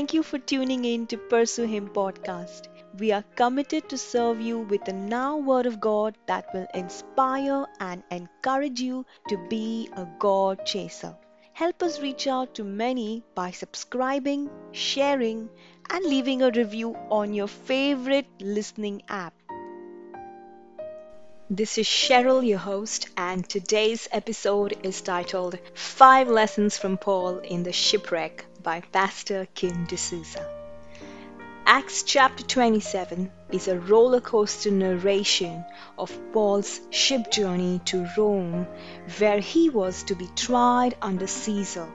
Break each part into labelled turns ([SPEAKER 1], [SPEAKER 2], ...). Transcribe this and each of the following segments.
[SPEAKER 1] Thank you for tuning in to Pursue Him podcast. We are committed to serve you with the now word of God that will inspire and encourage you to be a God chaser. Help us reach out to many by subscribing, sharing, and leaving a review on your favorite listening app. This is Cheryl, your host, and today's episode is titled Five Lessons from Paul in the Shipwreck by Pastor Kim D'Souza. Acts chapter 27 is a roller coaster narration of Paul's ship journey to Rome, where he was to be tried under Caesar.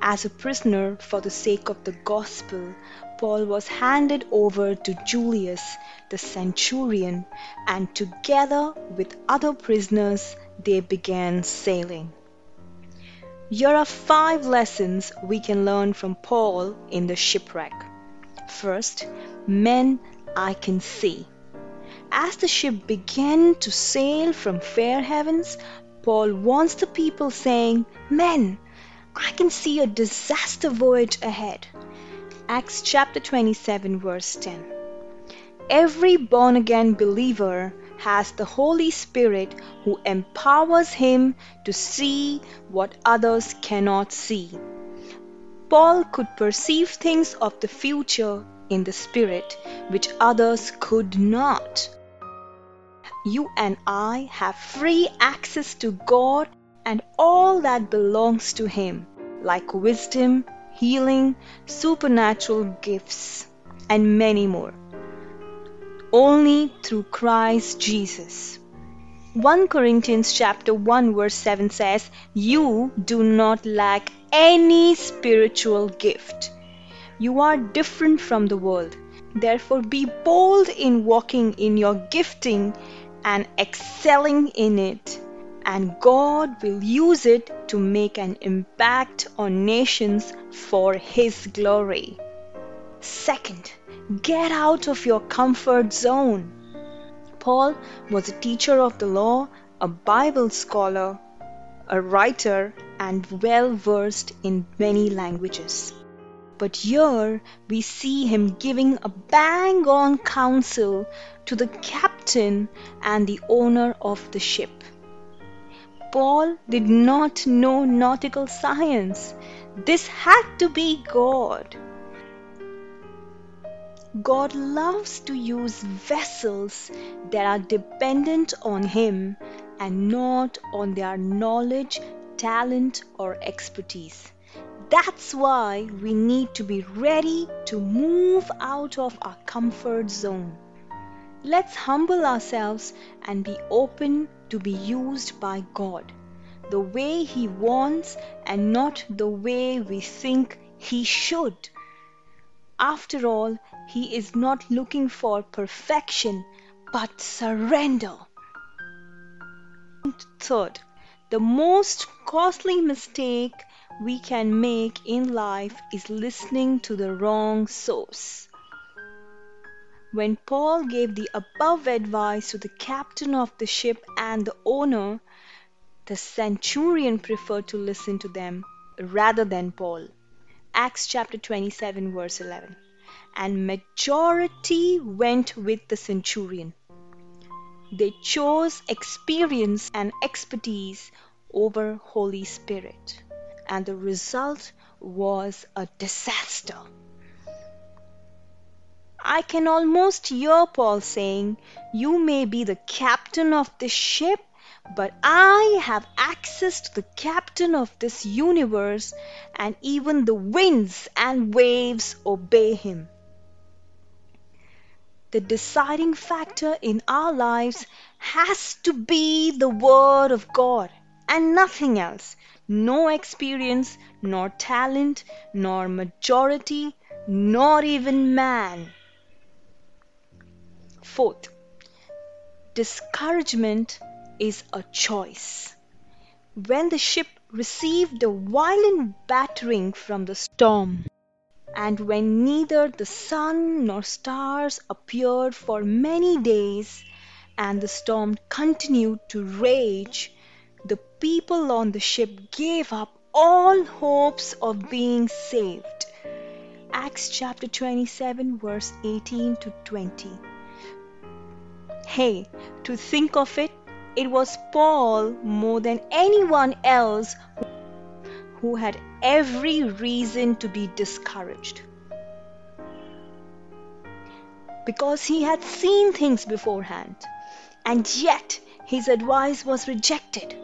[SPEAKER 1] As a prisoner for the sake of the gospel, Paul was handed over to Julius the centurion, and together with other prisoners, they began sailing. Here are five lessons we can learn from Paul in the shipwreck. First, men I can see. As the ship began to sail from Fair Havens, Paul warns the people, saying, Men, I can see a disaster voyage ahead. Acts chapter 27, verse 10. Every born again believer has the Holy Spirit who empowers him to see what others cannot see. Paul could perceive things of the future in the Spirit which others could not. You and I have free access to God and all that belongs to Him, like wisdom, healing, supernatural gifts, and many more only through Christ Jesus. 1 Corinthians chapter 1 verse 7 says, "You do not lack any spiritual gift. You are different from the world. Therefore be bold in walking in your gifting and excelling in it." And God will use it to make an impact on nations for His glory. Second, Get out of your comfort zone. Paul was a teacher of the law, a Bible scholar, a writer, and well versed in many languages. But here we see him giving a bang on counsel to the captain and the owner of the ship. Paul did not know nautical science. This had to be God. God loves to use vessels that are dependent on Him and not on their knowledge, talent, or expertise. That's why we need to be ready to move out of our comfort zone. Let's humble ourselves and be open to be used by God the way He wants and not the way we think He should. After all, he is not looking for perfection but surrender. Third, the most costly mistake we can make in life is listening to the wrong source. When Paul gave the above advice to the captain of the ship and the owner, the centurion preferred to listen to them rather than Paul. Acts chapter 27 verse 11. And majority went with the centurion. They chose experience and expertise over Holy Spirit. And the result was a disaster. I can almost hear Paul saying, You may be the captain of the ship, but I have access to the captain of this universe, and even the winds and waves obey him. The deciding factor in our lives has to be the Word of God and nothing else. No experience, nor talent, nor majority, nor even man. Fourth, discouragement is a choice. When the ship received a violent battering from the storm, and when neither the sun nor stars appeared for many days, and the storm continued to rage, the people on the ship gave up all hopes of being saved. Acts chapter 27, verse 18 to 20. Hey, to think of it, it was Paul more than anyone else who had every reason to be discouraged. Because he had seen things beforehand, and yet his advice was rejected.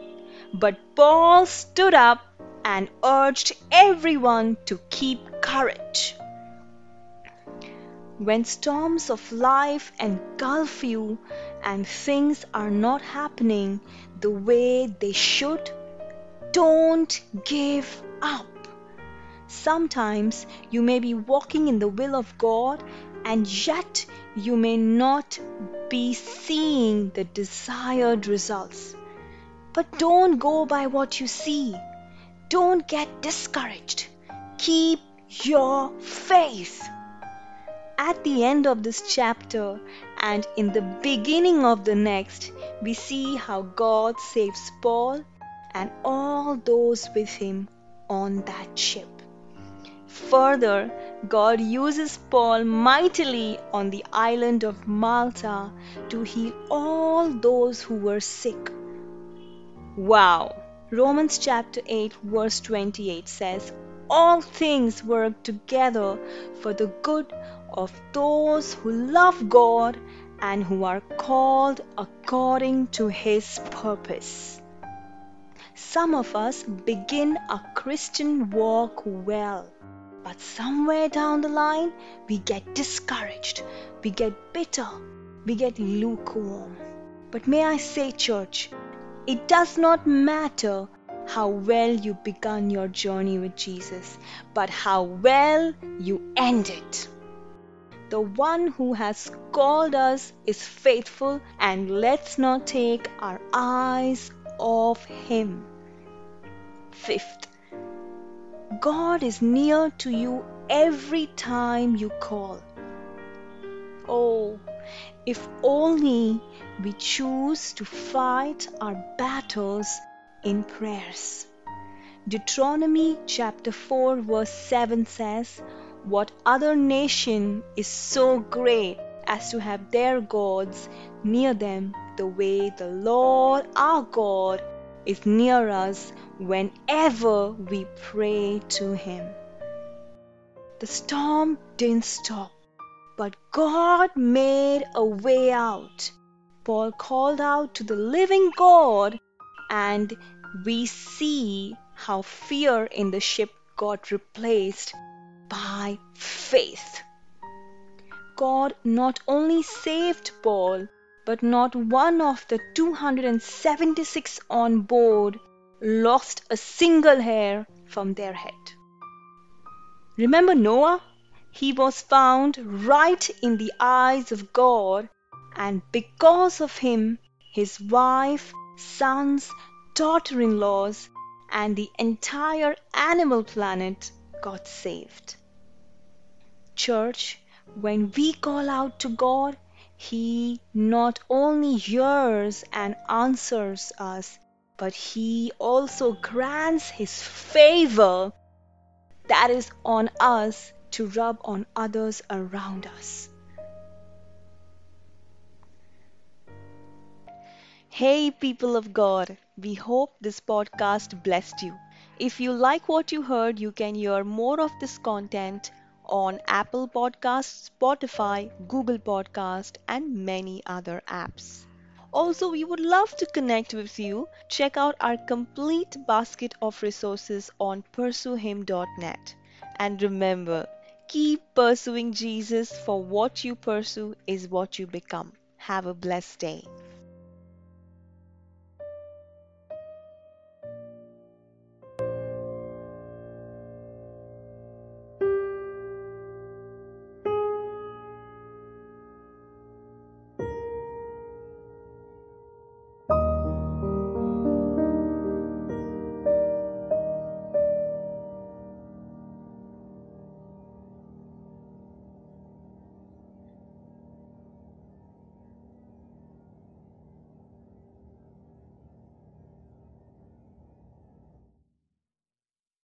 [SPEAKER 1] But Paul stood up and urged everyone to keep courage. When storms of life engulf you and things are not happening the way they should, don't give up. Sometimes you may be walking in the will of God and yet you may not be seeing the desired results. But don't go by what you see. Don't get discouraged. Keep your faith. At the end of this chapter and in the beginning of the next, we see how God saves Paul and all those with him on that ship. Further, God uses Paul mightily on the island of Malta to heal all those who were sick. Wow! Romans chapter 8, verse 28 says, All things work together for the good of those who love God and who are called according to his purpose. Some of us begin a Christian walk well, but somewhere down the line we get discouraged, we get bitter, we get lukewarm. But may I say, church, it does not matter how well you began your journey with Jesus, but how well you end it. The one who has called us is faithful, and let's not take our eyes off him. Fifth, God is near to you every time you call. Oh, if only we choose to fight our battles in prayers. Deuteronomy chapter 4, verse 7 says, What other nation is so great as to have their gods near them the way the Lord our God is near us whenever we pray to Him? The storm didn't stop, but God made a way out. Paul called out to the living God, and we see how fear in the ship got replaced by faith. God not only saved Paul, but not one of the 276 on board lost a single hair from their head. Remember Noah? He was found right in the eyes of God, and because of him, his wife, sons, daughter in laws, and the entire animal planet got saved. Church, when we call out to God, He not only hears and answers us, but He also grants His favor that is on us to rub on others around us. Hey, people of God, we hope this podcast blessed you. If you like what you heard, you can hear more of this content on Apple Podcasts, Spotify, Google Podcast, and many other apps. Also, we would love to connect with you. Check out our complete basket of resources on pursuehim.net. And remember, keep pursuing Jesus, for what you pursue is what you become. Have a blessed day.